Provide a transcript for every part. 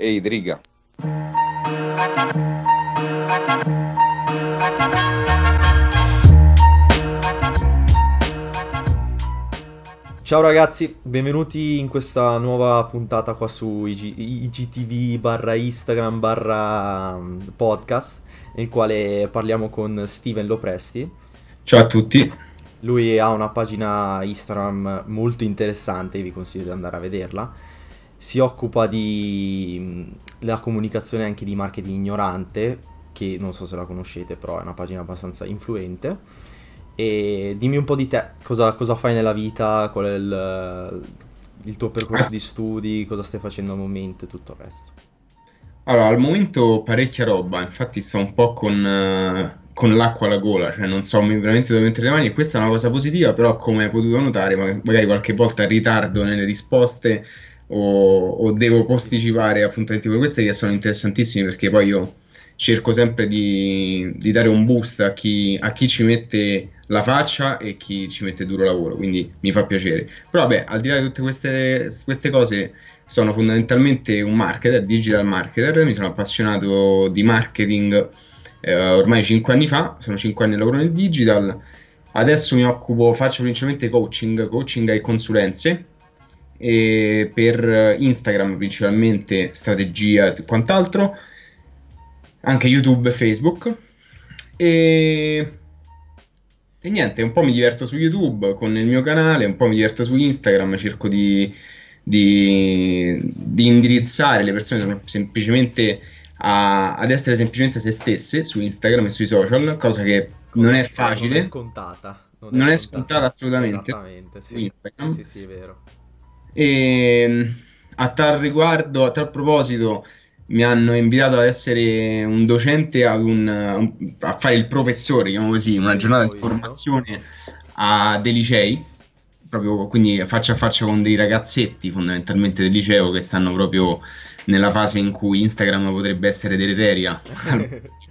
e Idriga. Ciao ragazzi, benvenuti in questa nuova puntata qua su IG- IGTV barra Instagram barra mm, podcast nel quale parliamo con Steven Lopresti. Ciao a tutti. Lui ha una pagina Instagram molto interessante, vi consiglio di andare a vederla. Si occupa di mm, comunicazione anche di marketing ignorante, che non so se la conoscete, però è una pagina abbastanza influente. E dimmi un po' di te, cosa, cosa fai nella vita, qual è il, il, tuo percorso di studi, cosa stai facendo al momento e tutto il resto. Allora, al momento parecchia roba, infatti sto un po' con, uh, con l'acqua alla gola, cioè non so veramente dove mettere le mani e questa è una cosa positiva, però come hai potuto notare, magari qualche volta ritardo nelle risposte o, o devo posticipare appuntamenti come questi che sono interessantissimi perché poi io cerco sempre di, di dare un boost a chi, a chi, ci mette la faccia e chi ci mette duro lavoro, quindi mi fa piacere. Però vabbè, al di là di tutte queste, queste cose, sono fondamentalmente un marketer, digital marketer, mi sono appassionato di marketing eh, ormai 5 anni fa, sono 5 anni che lavoro nel digital, adesso mi occupo, faccio principalmente coaching, coaching e consulenze, e per Instagram principalmente strategia e quant'altro anche YouTube e Facebook. E... e, niente, un po' mi diverto su YouTube con il mio canale, un po' mi diverto su Instagram, cerco di, di, di indirizzare le persone semplicemente a, ad essere semplicemente se stesse su Instagram e sui social, cosa che non è facile. Non è scontata. Non è, non è scontata assolutamente. Esattamente, sì. Instagram. Sì, sì, è vero. E a tal riguardo, a tal proposito, mi hanno invitato ad essere un docente un, a fare il professore, diciamo così, una giornata di formazione a dei licei, proprio quindi faccia a faccia con dei ragazzetti fondamentalmente del liceo che stanno proprio nella fase in cui Instagram potrebbe essere deleteria.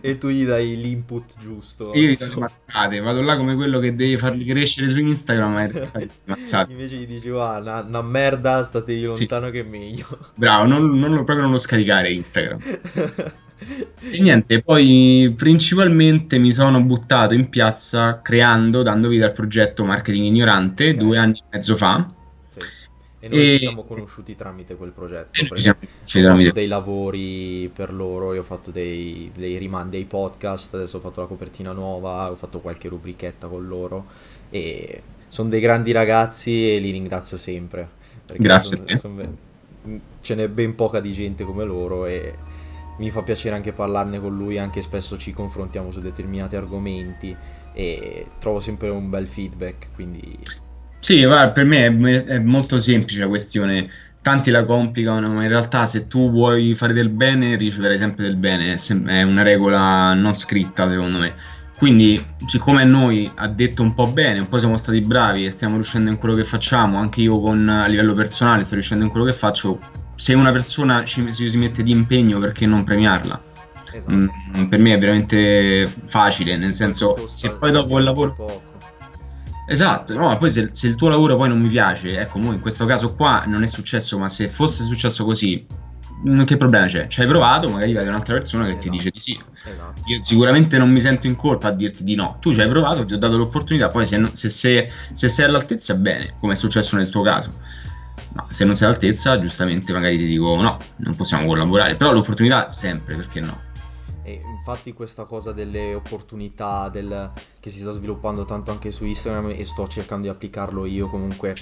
e tu gli dai l'input giusto. Io gli do mazzate, vado là come quello che devi farli crescere su Instagram e. Invece gli dici, ah, una, una merda, statevi lontano sì. che è meglio. Bravo, non, non lo, proprio non lo scaricare Instagram. e niente, poi principalmente mi sono buttato in piazza creando, dando vita al progetto Marketing Ignorante okay. due anni e mezzo fa e noi e... ci siamo conosciuti tramite quel progetto. Ho fatto dei lavori per loro, io ho fatto dei, dei rimandi ai podcast, adesso ho fatto la copertina nuova, ho fatto qualche rubrichetta con loro e sono dei grandi ragazzi e li ringrazio sempre. Grazie. Son, son, ce n'è ben poca di gente come loro e mi fa piacere anche parlarne con lui, anche spesso ci confrontiamo su determinati argomenti e trovo sempre un bel feedback, quindi sì, guarda, per me è, è, molto semplice la questione. Tanti la complicano, ma in realtà se tu vuoi fare del bene, riceverai sempre del bene. È una regola non scritta, secondo me. Quindi, siccome noi ha detto un po' bene, un po' siamo stati bravi e stiamo riuscendo in quello che facciamo, anche io con, a livello personale sto riuscendo in quello che faccio, se una persona ci, ci si mette di impegno, perché non premiarla? Esatto. Mm, per me è veramente facile, nel senso, se poi dopo il lavoro... Poco Esatto, no, ma poi se, se, il tuo lavoro poi non mi piace, ecco, in questo caso qua non è successo, ma se fosse successo così, mm, che problema c'è? Ci hai provato, magari vedi un'altra persona che esatto. ti dice di sì. Esatto. Io sicuramente non mi sento in colpa a dirti di no. Tu ci hai provato, ti ho dato l'opportunità, poi se, se, se, se sei all'altezza, bene, come è successo nel tuo caso. Ma se non sei all'altezza, giustamente magari ti dico no, non possiamo collaborare, però l'opportunità sempre, perché no? E infatti questa cosa delle opportunità del, che si sta sviluppando tanto anche su Instagram e sto cercando di applicarlo io comunque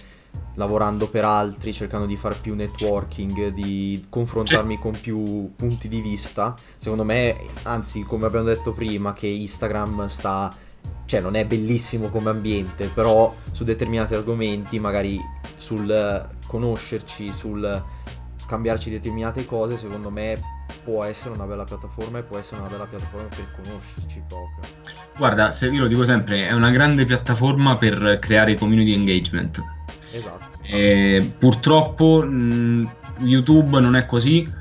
lavorando per altri, cercando di fare più networking, di confrontarmi con più punti di vista. Secondo me, anzi, come abbiamo detto prima, che Instagram sta cioè non è bellissimo come ambiente, però su determinati argomenti, magari sul conoscerci, sul scambiarci determinate cose, secondo me può essere una bella piattaforma e può essere una bella piattaforma per conoscerci proprio. Guarda, se io lo dico sempre, è una grande piattaforma per creare community engagement. Esatto. E, purtroppo mh, YouTube non è così.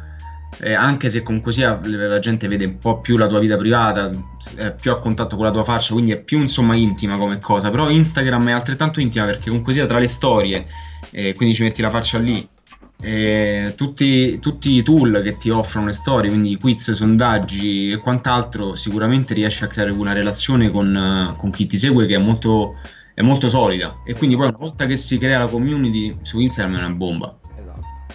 Eh, anche se comunque sia la gente vede un po' più la tua vita privata, è più a contatto con la tua faccia, quindi è più insomma intima come cosa. Però Instagram è altrettanto intima perché comunque sia tra le storie, eh, quindi ci metti la faccia lì, eh, tutti, tutti, i tool che ti offrono le storie, quindi quiz, sondaggi e quant'altro, sicuramente riesci a creare una relazione con, con chi ti segue che è molto, è molto solida. E quindi poi una volta che si crea la community su Instagram è una bomba.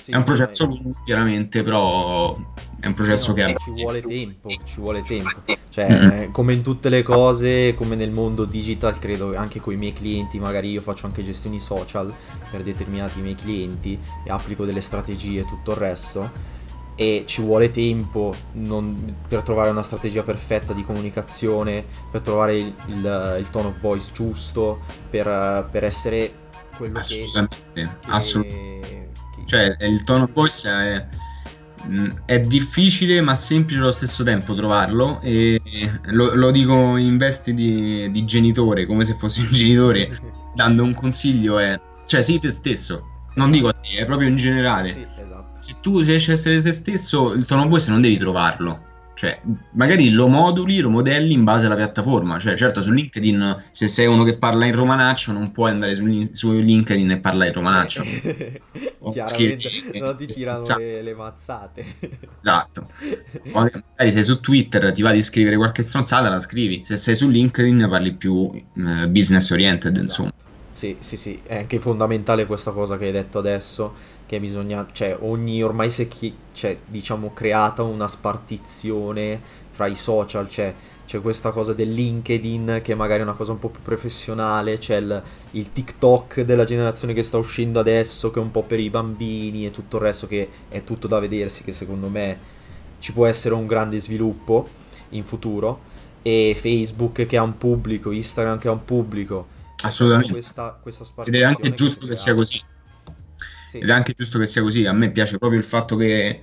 Sì, è un processo lungo, chiaramente, però è un processo no, che ci vuole tempo, ci vuole tempo. Cioè, mm-hmm. come in tutte le cose, come nel mondo digital, credo anche con i miei clienti, magari io faccio anche gestioni social per determinati miei clienti e applico delle strategie e tutto il resto. E ci vuole tempo non, per trovare una strategia perfetta di comunicazione, per trovare il, il, il tone of voice giusto, per, per essere quello assolutamente, che... Assolutamente, assolutamente. Cioè, il tone of voice è Mm, è difficile ma semplice allo stesso tempo trovarlo e lo, lo dico in vesti di, di, genitore, come se fossi un genitore, dando un consiglio è, cioè sii te stesso, non dico a te, è proprio in generale. Sì, esatto. Se tu riesci a essere te stesso, il tono voice non devi trovarlo cioè, magari lo moduli, lo modelli in base alla piattaforma. Cioè, certo, su LinkedIn, se sei uno che parla in romanaccio, non puoi andare su, su LinkedIn e parlare in romanaccio. Chiaramente, non ti tirano le, le, mazzate. esatto. magari sei su Twitter, ti va di scrivere qualche stronzata, la scrivi. Se sei su LinkedIn, parli più eh, business oriented, esatto. insomma. Sì, sì, sì, è anche fondamentale questa cosa che hai detto adesso che bisogna, cioè ogni, ormai è chi, cioè, diciamo creata una spartizione fra i social, cioè c'è questa cosa del LinkedIn che magari è una cosa un po' più professionale, c'è il, il, TikTok della generazione che sta uscendo adesso che è un po' per i bambini e tutto il resto che è tutto da vedersi che secondo me ci può essere un grande sviluppo in futuro e Facebook che ha un pubblico, Instagram che ha un pubblico. Assolutamente. Questa, questa Ed è anche giusto che, che sia così sì. Ed è anche giusto che sia così. A me piace proprio il fatto che,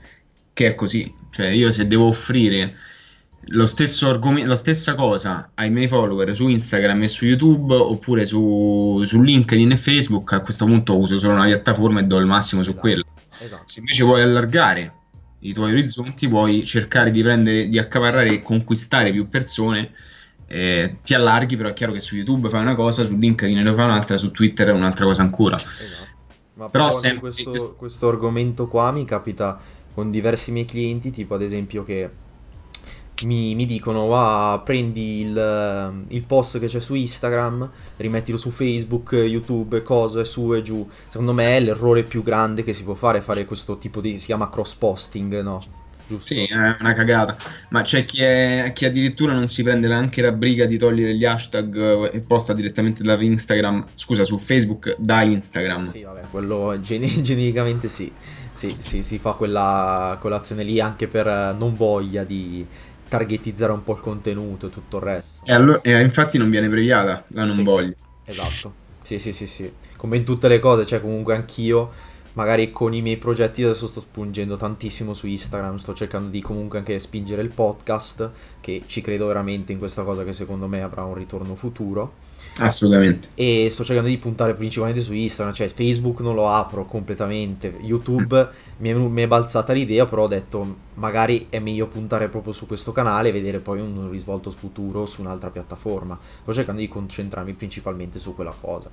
che è così. Cioè, io se devo offrire lo stesso argomento, la stessa cosa ai miei follower su Instagram e su YouTube oppure su, su, LinkedIn e Facebook, a questo punto uso solo una piattaforma e do il massimo esatto. su quella. Esatto. Se invece vuoi allargare i tuoi orizzonti, vuoi cercare di prendere, di accaparrare e conquistare più persone, eh, ti allarghi, però è chiaro che su YouTube fai una cosa, su LinkedIn ne fai un'altra, su Twitter è un'altra cosa ancora. Esatto. Ma però sempre questo, questo argomento qua mi capita con diversi miei clienti, tipo ad esempio che mi, mi dicono ah, prendi il, il, post che c'è su Instagram, rimettilo su Facebook, YouTube, cose su e giù. Secondo me è l'errore più grande che si può fare, fare questo tipo di... si chiama cross posting, no? Giusto? Sì, è una cagata. Ma c'è chi, è, chi addirittura non si prende neanche la briga di togliere gli hashtag e posta direttamente da Instagram, scusa, su Facebook da Instagram. Sì, vabbè, quello gen- genericamente sì. Sì, sì, si fa quella colazione lì anche per non voglia di targetizzare un po' il contenuto e tutto il resto. E, allora, e infatti non viene premiata la non sì, voglia. Esatto. Sì, sì, sì, sì. Come in tutte le cose, cioè comunque anch'io magari con i miei progetti adesso sto spingendo tantissimo su Instagram, sto cercando di comunque anche spingere il podcast, che ci credo veramente in questa cosa che secondo me avrà un ritorno futuro. Assolutamente. E sto cercando di puntare principalmente su Instagram, cioè Facebook non lo apro completamente, YouTube mi, è, mi è balzata l'idea, però ho detto magari è meglio puntare proprio su questo canale e vedere poi un risvolto futuro su un'altra piattaforma. Sto cercando di concentrarmi principalmente su quella cosa.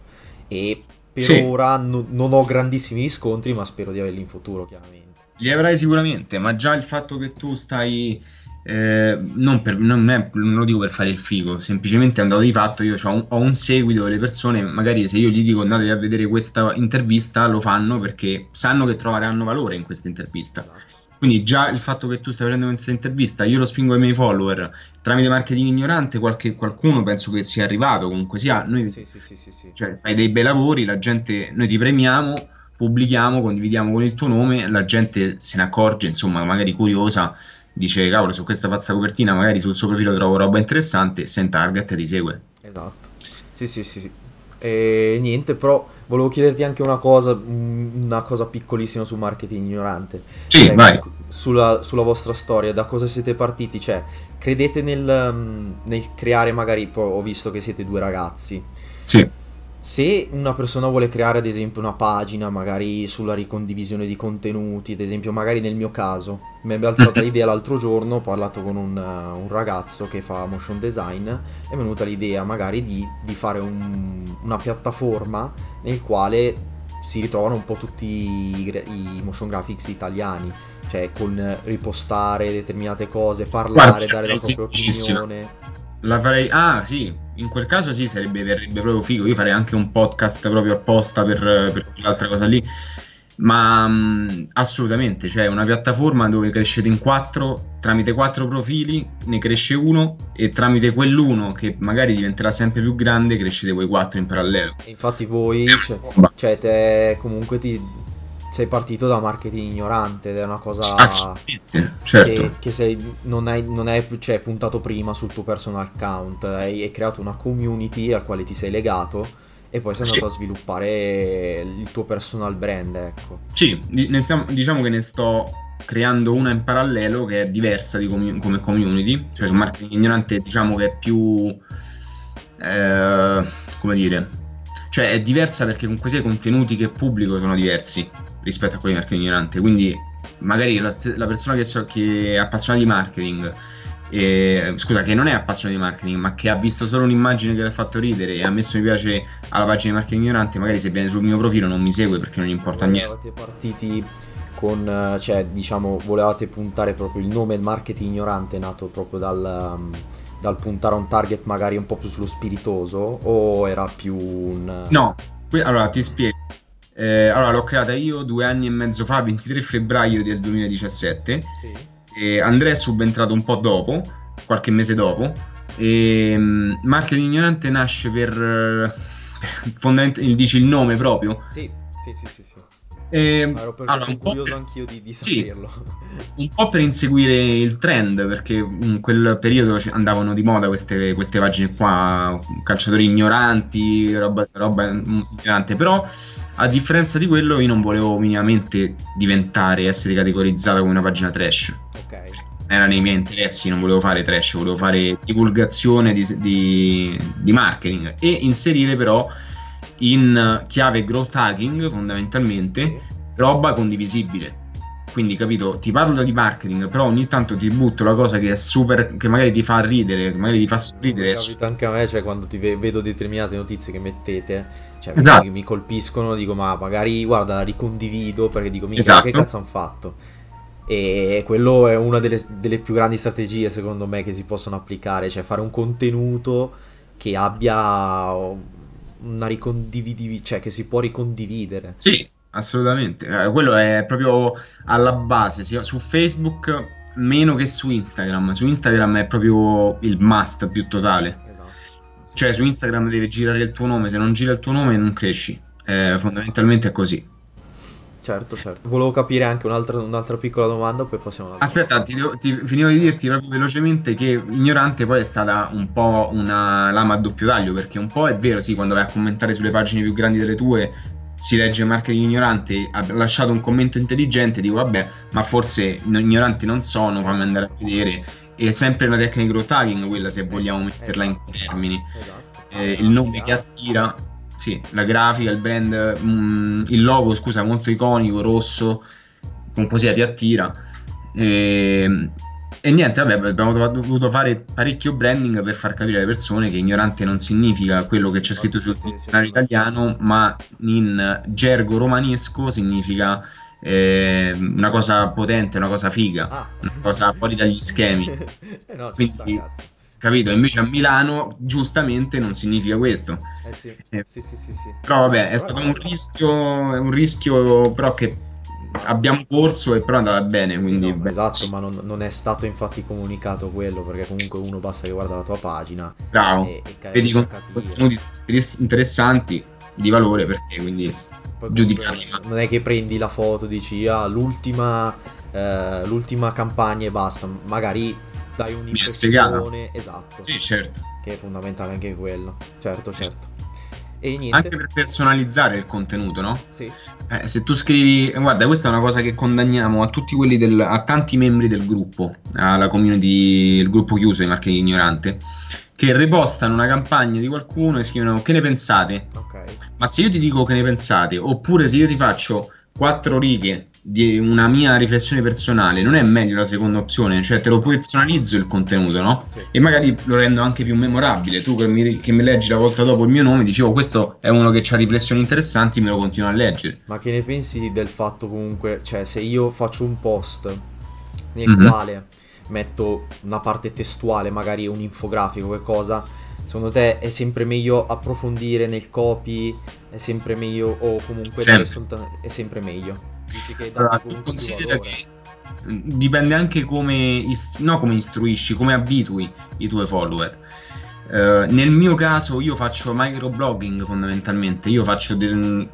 E per sì. ora no, non ho grandissimi riscontri, ma spero di averli in futuro, chiaramente. Li avrai sicuramente, ma già il fatto che tu stai. Eh, non, per, non, è, non, lo dico per fare il figo, semplicemente è un dato di fatto. Io ho un, ho un seguito delle persone, magari se io gli dico andate a vedere questa intervista, lo fanno perché sanno che troveranno valore in questa intervista. Esatto. Quindi già il fatto che tu stai facendo questa intervista, io lo spingo ai miei follower tramite marketing ignorante, qualche, qualcuno penso che sia arrivato, comunque sia, noi sì, sì, sì, sì, Cioè, fai dei bei lavori, la gente, noi ti premiamo, pubblichiamo, condividiamo con il tuo nome, la gente se ne accorge, insomma, magari curiosa, dice cavolo, su questa pazza copertina magari sul suo profilo trovo roba interessante, se in target ti segue. Esatto. Sì, sì, sì, sì. E niente, però volevo chiederti anche una cosa, una cosa piccolissima su marketing ignorante. Sì, cioè, vai. Sulla, sulla, vostra storia, da cosa siete partiti? Cioè, credete nel, nel creare magari, ho visto che siete due ragazzi. Sì se una persona vuole creare ad esempio una pagina magari sulla ricondivisione di contenuti, ad esempio magari nel mio caso, mi è balzata l'idea l'altro giorno, ho parlato con un, un, ragazzo che fa motion design, è venuta l'idea magari di, di fare un, una piattaforma nel quale si ritrovano un po' tutti i, i motion graphics italiani, cioè con ripostare determinate cose, parlare, Guarda, dare la propria opinione. La farei. Ah, sì, in quel caso sì, sarebbe, verrebbe proprio figo. Io farei anche un podcast proprio apposta per, per quell'altra cosa lì. Ma mh, assolutamente, cioè una piattaforma dove crescete in quattro, tramite quattro profili ne cresce uno e tramite quell'uno che magari diventerà sempre più grande crescete voi quattro in parallelo. Infatti voi, cioè, cioè te comunque ti sei partito da marketing ignorante ed è una cosa Assolutamente, certo. che, che sei, non hai, non hai cioè, puntato prima sul tuo personal account, hai, hai creato una community al quale ti sei legato e poi sei Sì. andato a sviluppare il tuo personal brand, ecco. Sì, stiamo- diciamo che ne sto creando una in parallelo che è diversa di commu- come community, cioè su marketing ignorante diciamo che è più, eh, come dire, cioè è diversa perché comunque sia i contenuti che pubblico sono diversi rispetto a quelli di marketing ignorante, quindi magari la, la persona che, so- che è appassionata di marketing, eh, scusa, che non è appassionata di marketing, ma che ha visto solo un'immagine che l'ha fatto ridere e ha messo mi piace alla pagina di marketing ignorante, magari se viene sul mio profilo non mi segue perché non gli importa niente. Volevate partiti con, cioè, diciamo, volevate puntare proprio il nome il marketing ignorante nato proprio dal, um, dal puntare a un target magari un po' più sullo spiritoso o era più un... No, que- allora ti spiego. Eh, allora l'ho creata io due anni e mezzo fa, 23 febbraio del 2017. Sì. E Andrea è subentrato un po' dopo, qualche mese dopo. E mm, Marketing Ignorante nasce per. eh, fondamentalmente dici il nome proprio. Sì, sì, sì, sì, sì. E, perché allora, sono po' curioso per- anch'io di, di Sì. saperlo. un po' per inseguire il trend, perché in quel periodo andavano di moda queste, queste pagine qua, calciatori ignoranti, roba, roba mm, ignorante, però a differenza di quello io non volevo minimamente diventare, essere categorizzata come una pagina trash. Ok. Era nei miei interessi, non volevo fare trash, volevo fare divulgazione di, di- di marketing e inserire però in chiave growth hacking fondamentalmente roba condivisibile. Quindi, capito, ti parlo di marketing, però ogni tanto ti butto la cosa che è super, che magari ti fa ridere, che magari ti fa sorridere. Capita anche a me, cioè quando ti ve- vedo determinate notizie che mettete, cioè Esatto. mi, mi colpiscono, dico ma magari guarda la ricondivido perché dico mica Esatto. che cazzo hanno fatto. E quello è una delle, delle più grandi strategie secondo me che si possono applicare, cioè fare un contenuto che abbia una ricondividibilità, cioè che si può ricondividere. Sì, assolutamente. Eh, quello è proprio alla base. sia su Facebook meno che su Instagram. Su Instagram è proprio il must più totale. Esatto. Cioè, su Instagram devi girare il tuo nome, se non gira il tuo nome non cresci. Eh, fondamentalmente è così. Certo, certo. Volevo capire anche un'altra, un'altra piccola domanda, poi passiamo alla Aspetta, ti, devo- ti- finivo di dirti proprio velocemente che ignorante poi è stata un po' una lama a doppio taglio, perché un po' è vero, sì, quando vai a commentare sulle pagine più grandi delle tue si legge marketing ignorante, ha lasciato un commento intelligente, dico vabbè, ma forse no- ignoranti non sono, fammi andare a vedere. È sempre una tecnica growth hacking quella se vogliamo metterla in termini. Esatto. Eh, il nome che attira, sì, la grafica, il brand, mm, il logo, scusa, molto iconico, rosso, comunque sia ti attira. E, e niente, vabbè, abbiamo dov- dovuto fare parecchio branding per far capire alle persone che ignorante non significa quello che c'è scritto sul dizionario italiano, ma in gergo romanesco significa eh, una cosa potente, una cosa figa, Ah. una cosa fuori dagli schemi. eh no, Quindi- sta. Capito? Invece a Milano, giustamente, non significa questo. Eh sì, Eh. sì, sì, sì, sì. Però vabbè, è stato un rischio, un rischio però che abbiamo corso e però è andata bene, Sì, quindi no, ma beh, esatto, sì, ma non, non è stato infatti comunicato quello, perché comunque uno basta che guarda la tua pagina bravo. e, e Vedi contenuti interess- interessanti di valore perché quindi Poi giudicarli, Non è che prendi la foto, dici ah, l'ultima, eh, l'ultima campagna e basta, magari dai un'impressione, esatto, Sì, certo. che è fondamentale anche quello, certo, Sì. certo. E niente, Anche per personalizzare il contenuto, no? sì, Eh, se tu scrivi, guarda, questa è una cosa che condanniamo a tutti quelli del, a tanti membri del gruppo, alla community, il gruppo chiuso di marketing ignorante, che ripostano una campagna di qualcuno e scrivono che ne pensate? ok, Ma se io ti dico che ne pensate, oppure se io ti faccio quattro righe di una mia riflessione personale, non è meglio la seconda opzione? Cioè te lo personalizzo il contenuto, no? Sì. E magari lo rendo anche più memorabile. Tu che mi, che mi, leggi la volta dopo il mio nome, dicevo questo è uno che ha riflessioni interessanti, me lo continuo a leggere. Ma che ne pensi del fatto comunque, cioè se io faccio un post nel mm-hmm. quale metto una parte testuale, magari un infografico, qualcosa Secondo te è sempre meglio approfondire nel copy? È sempre meglio o comunque soltanto, è sempre meglio? Dici che allora, considera che dipende anche come, ist- no, come istruisci, come abitui i tuoi follower. Uh, nel mio caso io faccio microblogging fondamentalmente, io faccio del,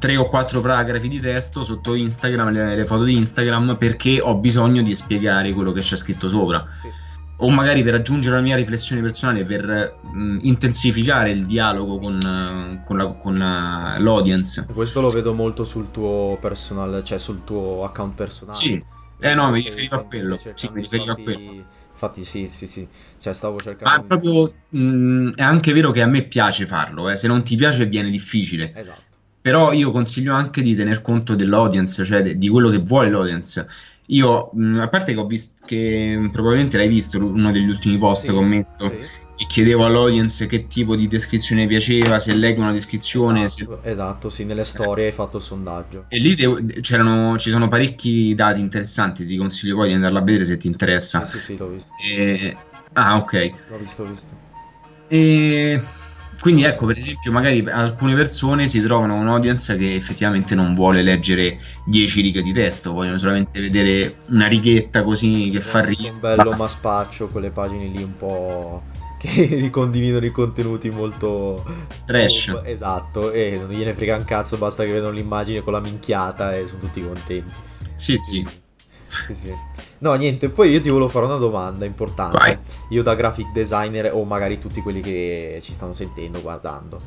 tre o quattro paragrafi di testo sotto Instagram, le, le, foto di Instagram, perché ho bisogno di spiegare quello che c'è scritto sopra. Sì o magari per aggiungere la mia riflessione personale, per mh, intensificare il dialogo con, con, la, con uh, l'audience. Questo lo vedo molto sul tuo personal, cioè sul tuo account personale. Sì, eh no, mi riferivo a quello. Sì, mi riferivo infatti... a quello. Infatti sì, sì, sì, cioè stavo cercando... Ma proprio, mh, è anche vero che a me piace farlo, eh. se non ti piace viene difficile. Esatto. Però io consiglio anche di tener conto dell'audience, cioè de- di quello che vuole l'audience. Io, a parte che ho visto che probabilmente l'hai visto uno degli ultimi post sì, che ho messo sì. e chiedevo all'audience che tipo di descrizione piaceva, se leggo una descrizione. Esatto, se... esatto sì, nelle storie hai fatto il sondaggio. E lì te... ci sono parecchi dati interessanti, ti consiglio poi di andarla a vedere se ti interessa. Sì, sì, sì l'ho visto. E... Ah, ok. L'ho visto, l'ho visto. E quindi ecco, per esempio, magari alcune persone si trovano un audience che effettivamente non vuole leggere 10 righe di testo, vogliono solamente vedere una righetta così che fa ridere. Un bello maspaccio, quelle pagine lì un po' che ricondividono i contenuti molto trash. Oh, esatto, e non gliene frega un cazzo, basta che vedano l'immagine con la minchiata e sono tutti contenti. Sì, sì. Sì, sì. No, niente, poi io ti volevo fare una domanda importante. Vai. Io da graphic designer o magari tutti quelli che ci stanno sentendo, guardando.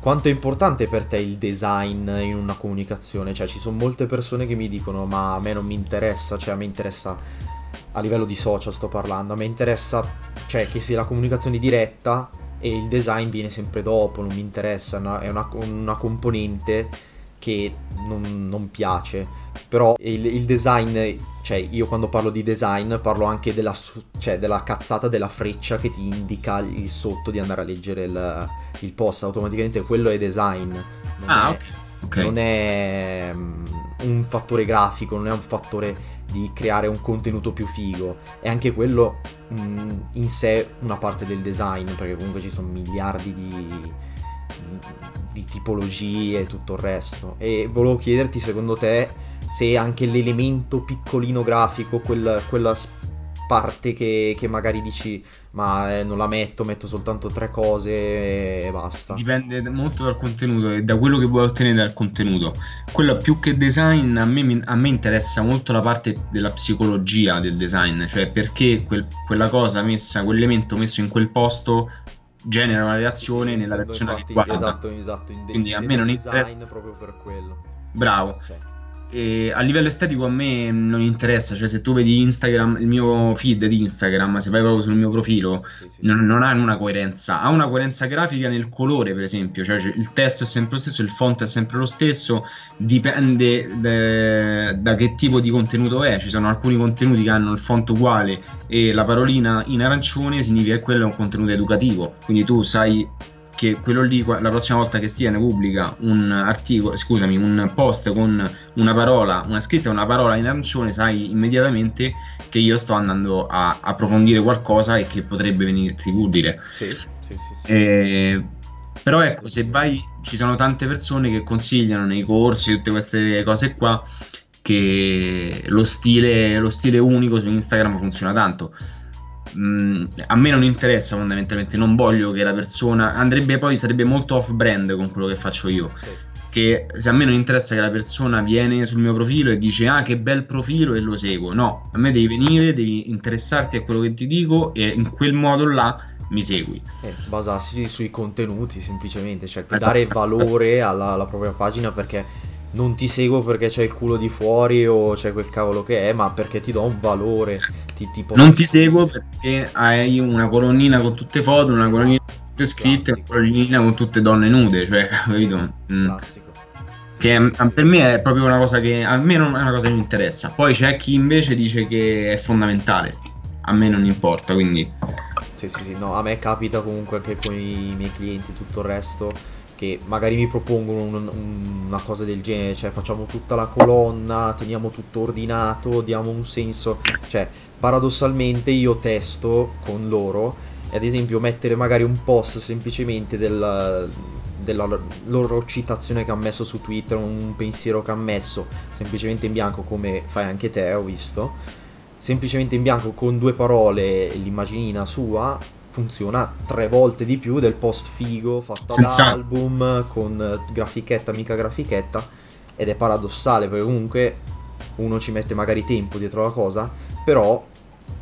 Quanto è importante per te il design in una comunicazione? Cioè, ci sono molte persone che mi dicono "Ma a me non mi interessa, cioè a me interessa a livello di social sto parlando, a me interessa cioè che sia la comunicazione diretta e il design viene sempre dopo, non mi interessa, è una, una componente che non, non piace. Però il, il, design, cioè io quando parlo di design parlo anche della, cioè, della cazzata della freccia che ti indica il sotto di andare a leggere il, il post. Automaticamente quello è design. Non ah, è, ok. okay. Non è um, un fattore grafico, non è un fattore di creare un contenuto più figo. È anche quello um, in sé una parte del design, perché comunque ci sono miliardi di di tipologie e tutto il resto. E volevo chiederti, secondo te, se anche l'elemento piccolino grafico, quel, quella parte che, che, magari dici ma eh, non la metto, metto soltanto tre cose e basta. Dipende molto dal contenuto e da quello che vuoi ottenere dal contenuto. Quello più che design, a me, a me interessa molto la parte della psicologia del design, cioè perché quel, quella cosa messa, quell'elemento messo in quel posto genera una reazione nella reazione infatti, adeguata. Esatto, esatto. In Quindi a me non interessa proprio per quello. Bravo. Cioè. E a livello estetico a me non interessa, cioè se tu vedi Instagram, il mio feed di Instagram, se vai proprio sul mio profilo, sì, sì, non, non, ha una coerenza, ha una coerenza grafica nel colore per esempio, cioè il testo è sempre lo stesso, il font è sempre lo stesso, dipende de, da che tipo di contenuto è, ci sono alcuni contenuti che hanno il font uguale e la parolina in arancione significa che quello è un contenuto educativo, quindi tu sai che quello lì la prossima volta che Stiane pubblica un articolo, scusami, un post con una parola, una scritta una parola in arancione, sai immediatamente che io sto andando a approfondire qualcosa e che potrebbe venirti utile. Sì, sì, sì. sì. E, però ecco, se vai, ci sono tante persone che consigliano nei corsi, tutte queste cose qua, che lo stile, lo stile unico su Instagram funziona tanto mh, a me non interessa fondamentalmente, non voglio che la persona andrebbe poi sarebbe molto off brand con quello che faccio io. Sì. Che se a me non interessa che la persona viene sul mio profilo e dice ah che bel profilo e lo seguo, no, a me devi venire, devi interessarti a quello che ti dico e in quel modo là mi segui. Eh, basarsi sui contenuti semplicemente, cioè esatto. dare valore alla, alla propria pagina perché non ti seguo perché c'è il culo di fuori o c'è quel cavolo che è, ma perché ti do un valore. Ti, ti non ti seguo perché hai una colonnina con tutte foto, una colonnina con tutte scritte, una colonnina con tutte donne nude, cioè, capito? Mm. Classico. che per me è proprio una cosa che a me non è una cosa che mi interessa. Poi c'è chi invece dice che è fondamentale. A me non importa, quindi Sì, sì, sì, no, a me capita comunque anche con i miei clienti e tutto il resto che magari mi propongono un- un- una cosa del genere, cioè facciamo tutta la colonna, teniamo tutto ordinato, diamo un senso, cioè paradossalmente io testo con loro, ad esempio mettere magari un post semplicemente del- della loro citazione che ha messo su Twitter, un pensiero che ha messo semplicemente in bianco come fai anche te, ho visto, semplicemente in bianco con due parole l'immaginina sua funziona tre volte di più del post figo fatto Senza- all'album con eh, grafichetta mica grafichetta ed è paradossale perché comunque uno ci mette magari tempo dietro la cosa però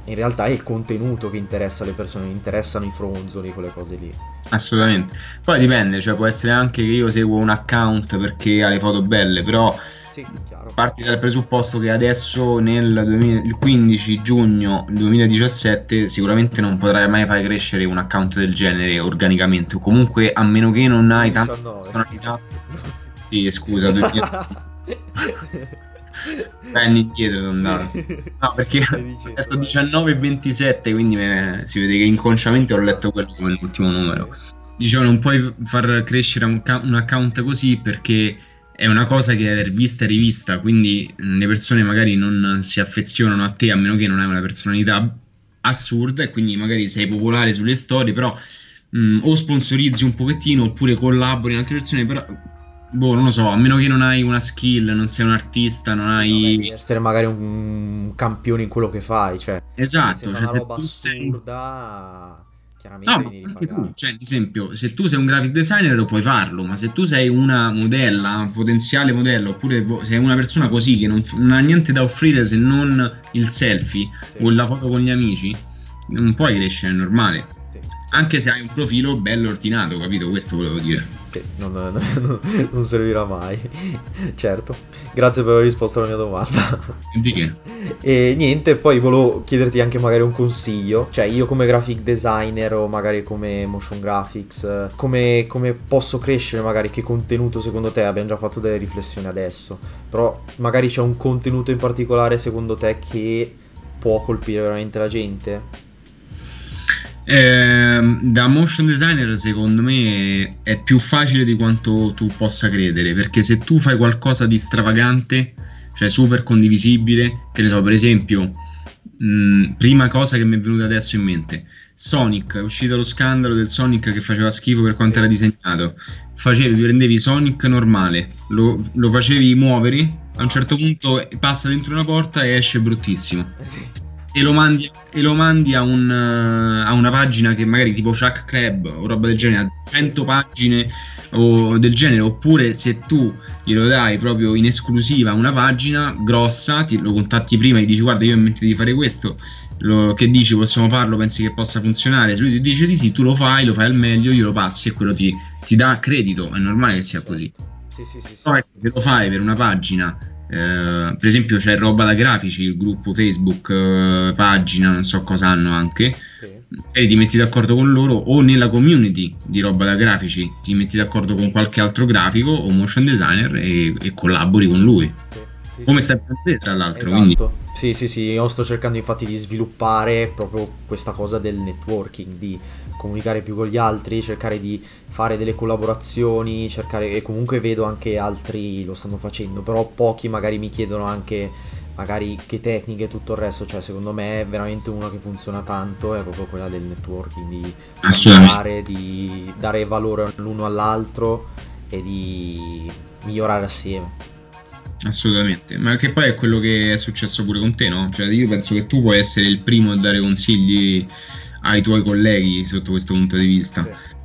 in realtà è il contenuto che interessa alle persone interessano i fronzoli quelle cose lì assolutamente. Poi dipende, cioè può essere anche che io seguo un account perché ha le foto belle, però sì parti dal presupposto che adesso nel 2000 il 15 giugno 2017 sicuramente non potrai mai fare crescere un account del genere organicamente o comunque a meno che non hai tante 19. personalità. Sì, scusa, 2000 anni indietro sono andato. No, perché ho detto vai. 19 e 27, quindi me- si vede che inconsciamente ho letto quello come l'ultimo numero. Dicevo, non puoi far crescere un, un account così perché è una cosa che è vista e rivista, quindi le persone magari non si affezionano a te a meno che non hai una personalità assurda e quindi magari sei popolare sulle storie, però mh, o sponsorizzi un pochettino oppure collabori in altre persone, però boh, non lo so, a meno che non hai una skill, non sei un artista, non Vabbè, devi hai... essere magari un campione in quello che fai, cioè se Esatto, cioè una se roba tu sei... assurda, chiaramente No, anche tu, cioè, ad esempio, se tu sei un graphic designer lo puoi farlo, ma se tu sei una modella, un potenziale modello, oppure sei una persona così che non, non ha niente da offrire se non il selfie Sì, o la foto con gli amici, non puoi crescere, è normale. Anche se hai un profilo bello ordinato, capito? Questo volevo dire. sì, non, non- non servirà mai. Certo, grazie per aver risposto alla mia domanda. Di che? E niente, poi volevo chiederti anche magari un consiglio, cioè io come graphic designer o magari come motion graphics, come, come posso crescere magari, che contenuto secondo te, abbiamo già fatto delle riflessioni adesso, però magari c'è un contenuto in particolare secondo te che può colpire veramente la gente? Ehm, da motion designer secondo me è più facile di quanto tu possa credere perché se tu fai qualcosa di stravagante cioè super condivisibile che ne so per esempio mh, prima cosa che mi è venuta adesso in mente Sonic è uscito lo scandalo del Sonic che faceva schifo per quanto era disegnato facevi prendevi Sonic normale lo, lo facevi muovere a un certo punto passa dentro una porta e esce bruttissimo Sì. E lo mandi, e lo mandi a, un, eh, a una pagina che magari tipo Shack Club o roba del genere, a 100 pagine o del genere, oppure se tu glielo dai proprio in esclusiva una pagina grossa, ti, lo contatti prima e dici guarda io ho in mente di fare questo, lo- che dici possiamo farlo, pensi che possa funzionare, se lui ti dice di sì, tu lo fai, lo fai al meglio, glielo passi e quello ti, ti dà credito, è normale che sia così. Sì, sì, sì, sì. Poi se lo fai per una pagina, eh, per esempio c'è roba da grafici, il gruppo Facebook, eh, pagina, non so cosa hanno anche, Sì. e ti metti d'accordo con loro o nella community di roba da grafici, ti metti d'accordo con qualche altro grafico o motion designer e, e collabori con lui. Sì, sì, Come sì. stai facendo te, tra l'altro, quindi Esatto. Sì, sì, sì, io sto cercando infatti di sviluppare proprio questa cosa del networking, di comunicare più con gli altri, cercare di fare delle collaborazioni, cercare e comunque vedo anche altri lo stanno facendo, però pochi magari mi chiedono anche magari che tecniche e tutto il resto, cioè secondo me è veramente una che funziona tanto, è proprio quella del networking, di parlare, di dare valore l'uno all'altro e di migliorare assieme. Assolutamente, ma che poi è quello che è successo pure con te, no? Cioè, io penso che tu puoi essere il primo a dare consigli ai tuoi colleghi sotto questo punto di vista. Sì.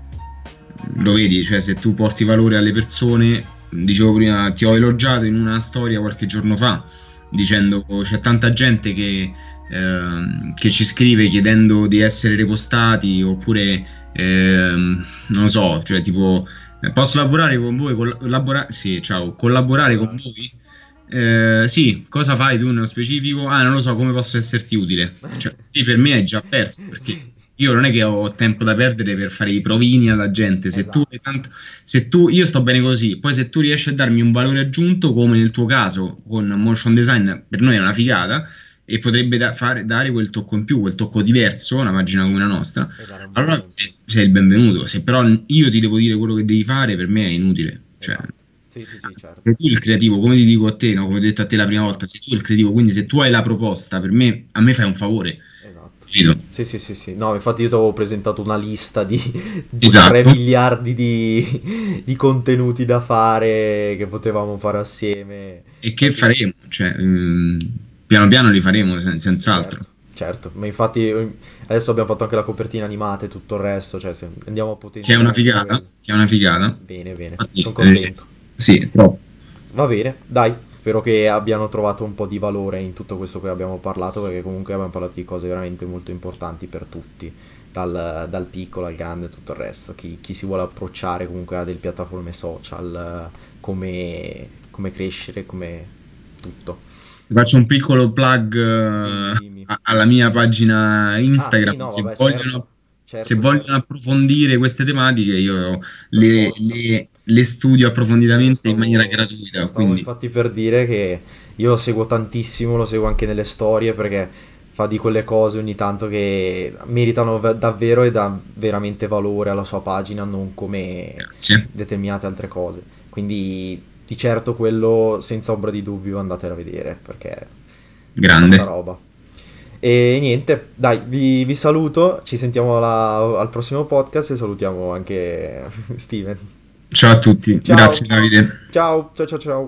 Lo vedi, cioè, se tu porti valore alle persone, dicevo prima, ti ho elogiato in una storia qualche giorno fa, dicendo c'è tanta gente che, ehm, che ci scrive chiedendo di essere repostati oppure, ehm, non lo so, cioè tipo, eh, posso lavorare con voi? Collabora- sì, ciao, collaborare con voi? Eh, sì, cosa fai tu nello specifico? Ah, non lo so, come posso esserti utile? Cioè, sì, per me hai già perso perché io non è che ho tempo da perdere per fare i provini alla gente. Se tu, Esatto. tanto, se tu, io sto bene così, poi se tu riesci a darmi un valore aggiunto, come nel tuo caso con motion design, per noi è una figata e potrebbe da- fare- dare quel tocco in più, quel tocco diverso a una pagina come la nostra. Allora sei, sei il benvenuto. Se però io ti devo dire quello che devi fare, per me è inutile. Cioè, Esatto. Sì, sì, sì, certo. sei tu il creativo, come ti dico a te, no? Come ho detto a te la prima volta, sei tu il creativo, quindi se tu hai la proposta, per me, a me fai un favore, Esatto. capito? Sì, sì, sì, sì. No, infatti io ti avevo presentato una lista di Esatto. 3 miliardi di, di contenuti da fare che potevamo fare assieme. E che faremo? Cioè, mm, piano piano li faremo, sen- senz'altro. Certo, certo, ma infatti eh, adesso abbiamo fatto anche la copertina animata e tutto il resto, cioè andiamo a Che è potenziare una figata, che è una figata. Bene, bene, Infatti, sono contento. eh, sì, troppo. Va bene, dai, spero che abbiano trovato un po' di valore in tutto questo che abbiamo parlato, perché comunque abbiamo parlato di cose veramente molto importanti per tutti, dal, dal piccolo al grande e tutto il resto. Chi, chi si vuole approcciare comunque a delle piattaforme social, eh, come, come crescere, come tutto. Ti Faccio un piccolo plug eh, Dimmi, dimmi. a- alla mia pagina Ah, sì, Instagram. no, se vabbè, vogliono, certo, certo, se vogliono approfondire queste tematiche, io le, le- le studio sì, approfonditamente in stavo, maniera gratuita. stavo Quindi, infatti per dire che io lo seguo tantissimo, lo seguo anche nelle storie perché fa di quelle cose ogni tanto che meritano ve- davvero e dà veramente valore alla sua pagina, non come grazie. determinate altre cose. Quindi di certo quello senza ombra di dubbio andatelo a vedere perché è Grande. roba. E niente, dai, vi, vi saluto, ci sentiamo alla- al prossimo podcast e salutiamo anche Steven. Ciao a tutti. Ciao. Grazie Davide. Ciao, ciao, ciao, ciao.